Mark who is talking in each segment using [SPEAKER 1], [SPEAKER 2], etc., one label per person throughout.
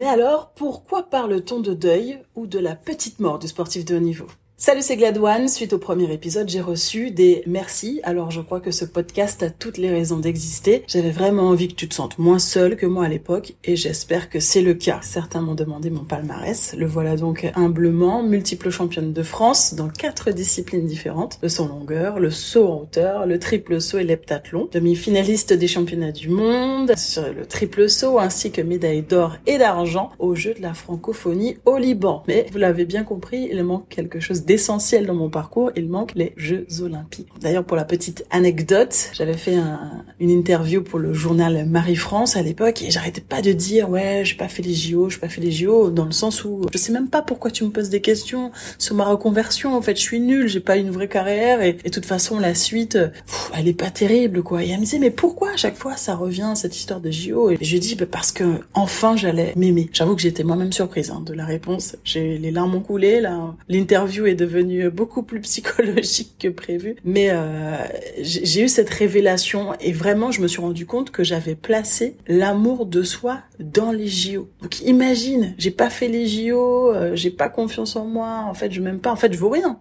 [SPEAKER 1] Mais alors, pourquoi parle-t-on de deuil ou de la petite mort du sportif de haut niveau? Salut, c'est Gladouane. Suite au premier épisode, j'ai reçu des merci. Alors, je crois que ce podcast a toutes les raisons d'exister. J'avais vraiment envie que tu te sentes moins seul que moi à l'époque et j'espère que c'est le cas. Certains m'ont demandé mon palmarès. Le voilà donc humblement, multiple championne de France dans quatre disciplines différentes. Le saut longueur, le saut en hauteur, le triple saut et l'heptathlon. Demi-finaliste des championnats du monde sur le triple saut ainsi que médaille d'or et d'argent aux Jeux de la francophonie au Liban. Mais vous l'avez bien compris, il manque quelque chose d'essentiel dans mon parcours, il manque les Jeux Olympiques. D'ailleurs, pour la petite anecdote, j'avais fait un, une interview pour le journal Marie-France à l'époque et j'arrêtais pas de dire ouais, j'ai pas fait les JO, j'ai pas fait les JO, dans le sens où je sais même pas pourquoi tu me poses des questions sur ma reconversion. En fait, je suis nulle, j'ai pas une vraie carrière et, de toute façon, la suite, elle est pas terrible quoi. Et elle me disait mais pourquoi à chaque fois ça revient cette histoire de JO Et je lui dis bah, parce que enfin j'allais m'aimer. J'avoue que j'étais moi-même surprise hein, de la réponse. J'ai les larmes ont coulé là. L'interview est devenu beaucoup plus psychologique que prévu. Mais euh, j'ai eu cette révélation et vraiment, je me suis rendu compte que j'avais placé l'amour de soi dans les JO. Donc imagine, j'ai pas fait les JO, euh, j'ai pas confiance en moi, en fait, je m'aime pas, en fait, je vaux rien.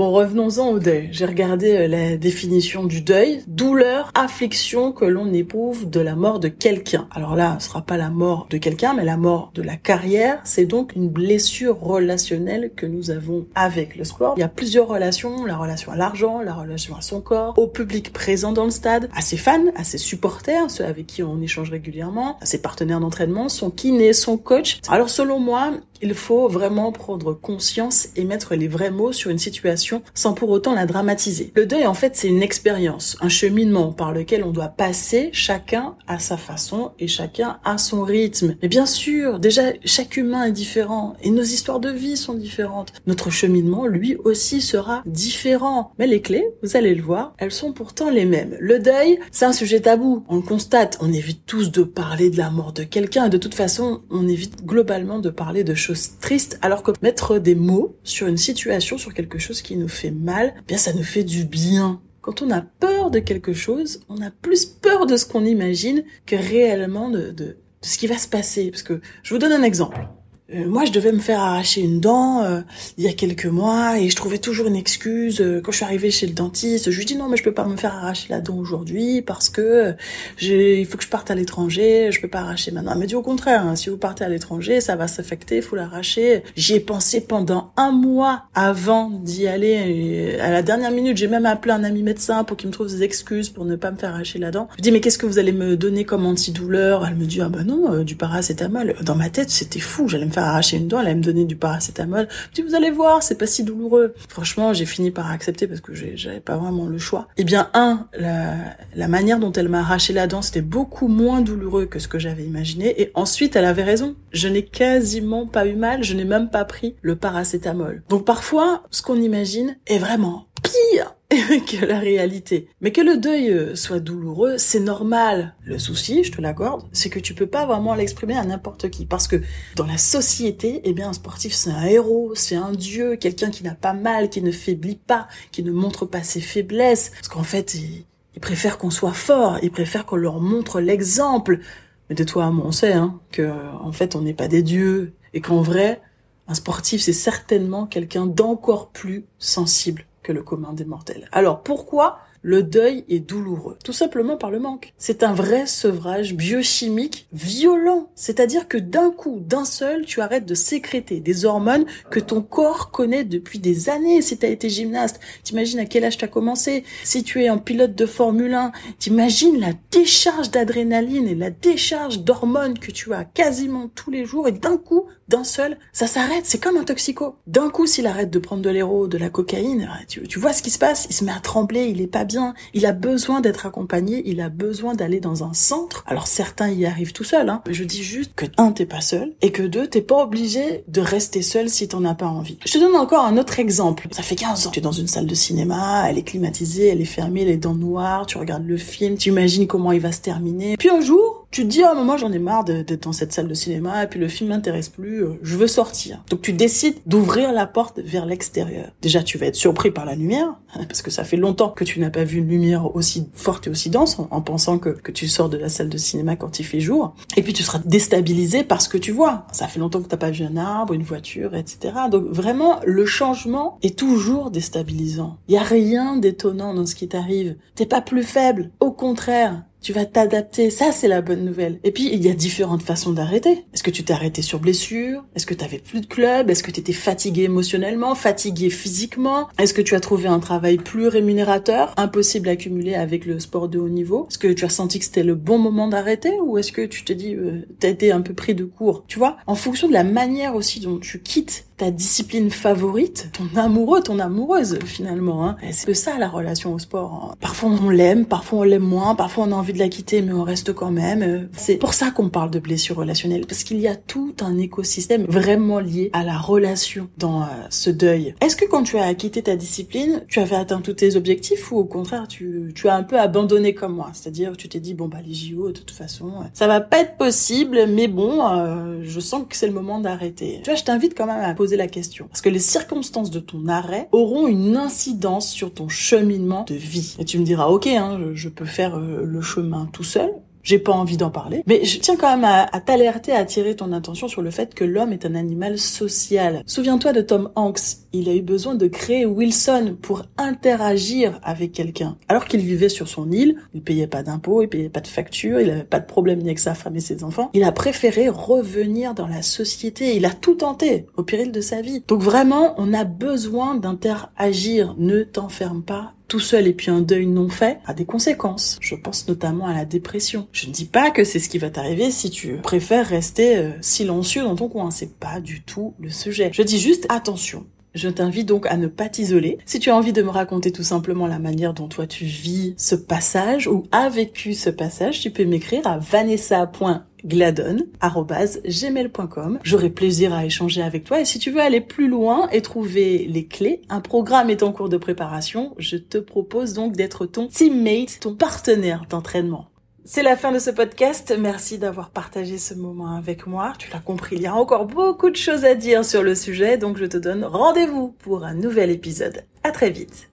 [SPEAKER 1] Bon, revenons-en au deuil. J'ai regardé euh, la définition du deuil. Douleur, affliction que l'on éprouve de la mort de quelqu'un. Alors là, ce sera pas la mort de quelqu'un, mais la mort de la carrière. C'est donc une blessure relationnelle que nous avons avec le sport. Il y a plusieurs relations. La relation à l'argent, la relation à son corps, au public présent dans le stade, à ses fans, à ses supporters, ceux avec qui on échange régulièrement, à ses partenaires d'entraînement, son kiné, son coach. Alors selon moi, il faut vraiment prendre conscience et mettre les vrais mots sur une situation sans pour autant la dramatiser. Le deuil, en fait, c'est une expérience, un cheminement par lequel on doit passer chacun à sa façon et chacun à son rythme. Mais bien sûr, déjà, chaque humain est différent et nos histoires de vie sont différentes. Notre cheminement, lui aussi, sera différent. Mais les clés, vous allez le voir, elles sont pourtant les mêmes. Le deuil, c'est un sujet tabou. On le constate. On évite tous de parler de la mort de quelqu'un de toute façon, on évite globalement de parler de choses triste, alors que mettre des mots sur une situation, sur quelque chose qui nous fait mal, eh bien ça nous fait du bien. Quand on a peur de quelque chose, on a plus peur de ce qu'on imagine que réellement de, de ce qui va se passer. Parce que je vous donne un exemple. Euh, moi, je devais me faire arracher une dent euh, il y a quelques mois et je trouvais toujours une excuse. Euh, quand je suis arrivée chez le dentiste, je lui dis non, mais je peux pas me faire arracher la dent aujourd'hui parce que il faut que je parte à l'étranger. Je peux pas arracher maintenant. Elle m'a dit au contraire, hein, si vous partez à l'étranger, ça va s'affecter, il faut l'arracher. J'y ai pensé pendant un mois avant d'y aller. À la dernière minute, j'ai même appelé un ami médecin pour qu'il me trouve des excuses pour ne pas me faire arracher la dent. Je lui dis mais qu'est-ce que vous allez me donner comme antidouleur? Elle me dit ah bah non, du paracétamol. Dans ma tête, c'était fou. J'allais me faire arracher une dent, elle allait me donner du paracétamol. Je dis, vous allez voir, c'est pas si douloureux. Franchement, j'ai fini par accepter parce que j'avais pas vraiment le choix. Eh bien, un, la, la manière dont elle m'a arraché la dent, c'était beaucoup moins douloureux que ce que j'avais imaginé. Et ensuite, elle avait raison. Je n'ai quasiment pas eu mal, je n'ai même pas pris le paracétamol. Donc parfois, ce qu'on imagine est vraiment pire que la réalité. Mais que le deuil euh, soit douloureux, c'est normal. Le souci, je te l'accorde, c'est que tu peux pas vraiment l'exprimer à n'importe qui. Parce que dans la société, eh bien, un sportif, c'est un héros, c'est un dieu, quelqu'un qui n'a pas mal, qui ne faiblit pas, qui ne montre pas ses faiblesses. Parce qu'en fait, ils, préfèrent qu'on soit fort, ils préfèrent qu'on leur montre l'exemple. Mais de toi on sait, hein, que, en fait, on n'est pas des dieux. Et qu'en vrai, un sportif, c'est certainement quelqu'un d'encore plus sensible que le commun des mortels. Alors pourquoi le deuil est douloureux Tout simplement par le manque. C'est un vrai sevrage biochimique violent. C'est-à-dire que d'un coup, d'un seul, tu arrêtes de sécréter des hormones que ton corps connaît depuis des années. Si tu as été gymnaste, t'imagines à quel âge tu as commencé. Si tu es un pilote de Formule 1, t'imagines la décharge d'adrénaline et la décharge d'hormones que tu as quasiment tous les jours et d'un coup, d'un seul, ça s'arrête. C'est comme un toxico. D'un coup, s'il arrête de prendre de l'héros, de la cocaïne, tu, tu vois ce qui se passe? Il se met à trembler, il est pas il a besoin d'être accompagné, il a besoin d'aller dans un centre. Alors certains y arrivent tout seuls, hein. Je dis juste que un, t'es pas seul, et que deux, t'es pas obligé de rester seul si t'en as pas envie. Je te donne encore un autre exemple. Ça fait 15 ans, tu es dans une salle de cinéma, elle est climatisée, elle est fermée, elle est dans le tu regardes le film, tu imagines comment il va se terminer. Puis un jour, Tu te dis, ah, moi j'en ai marre d'être dans cette salle de cinéma, et puis le film m'intéresse plus, euh, je veux sortir. Donc tu décides d'ouvrir la porte vers l'extérieur. Déjà, tu vas être surpris par la lumière, parce que ça fait longtemps que tu n'as pas vu une lumière aussi forte et aussi dense, en, pensant que, que tu sors de la salle de cinéma quand il fait jour. Et puis tu seras déstabilisé par ce que tu vois. Ça fait longtemps que t'as pas vu un arbre, une voiture, etc. Donc vraiment, le changement est toujours déstabilisant. Il y a rien d'étonnant dans ce qui t'arrive. T'es pas plus faible. Au contraire, tu vas t'adapter. Ça, c'est la bonne nouvelle. Et puis, il y a différentes façons d'arrêter. Est-ce que tu t'es arrêté sur blessure? Est-ce que tu avais plus de club? Est-ce que tu étais fatigué émotionnellement Fatigué physiquement? Est-ce que tu as trouvé un travail plus rémunérateur? Impossible à cumuler avec le sport de haut niveau. Est-ce que tu as senti que c'était le bon moment d'arrêter? Ou est-ce que tu te dis, euh, t'as été un peu pris de court? Tu vois? En fonction de la manière aussi dont tu quittes ta discipline favorite, ton amoureux, ton amoureuse finalement. Hein. C'est que ça la relation au sport. Hein. Parfois on l'aime, parfois on l'aime moins, parfois on a envie de la quitter mais on reste quand même. C'est pour ça qu'on parle de blessure relationnelle parce qu'il y a tout un écosystème vraiment lié à la relation dans euh, ce deuil. Est-ce que quand tu as quitté ta discipline, tu avais atteint tous tes objectifs ou au contraire tu, tu as un peu abandonné comme moi? C'est-à-dire tu t'es dit bon bah les JO de toute façon ça va pas être possible mais bon euh, je sens que c'est le moment d'arrêter. Tu vois je t'invite quand même à poser la question. Parce que les circonstances de ton arrêt auront une incidence sur ton cheminement de vie. Et tu me diras, ok, hein, je peux faire euh, le chemin tout seul, j'ai pas envie d'en parler. Mais je tiens quand même à, t'alerter, à attirer ton attention sur le fait que l'homme est un animal social. Souviens-toi de Tom Hanks. Il a eu besoin de créer Wilson pour interagir avec quelqu'un. Alors qu'il vivait sur son île, il payait pas d'impôts, il payait pas de factures, il avait pas de problème ni avec sa femme et ses enfants. Il a préféré revenir dans la société. Il a tout tenté au péril de sa vie. Donc vraiment, on a besoin d'interagir. Ne t'enferme pas tout seul et puis un deuil non fait a des conséquences. Je pense notamment à la dépression. Je ne dis pas que c'est ce qui va t'arriver si tu préfères rester euh, silencieux dans ton coin. C'est pas du tout le sujet. Je dis juste attention. Je t'invite donc à ne pas t'isoler. Si tu as envie de me raconter tout simplement la manière dont toi tu vis ce passage ou as vécu ce passage, tu peux m'écrire à vanessa gmail.com. J'aurai plaisir à échanger avec toi et si tu veux aller plus loin et trouver les clés, un programme est en cours de préparation. Je te propose donc d'être ton teammate, ton partenaire d'entraînement. C'est la fin de ce podcast. Merci d'avoir partagé ce moment avec moi. Tu l'as compris, il y a encore beaucoup de choses à dire sur le sujet, donc je te donne rendez-vous pour un nouvel épisode. À très vite.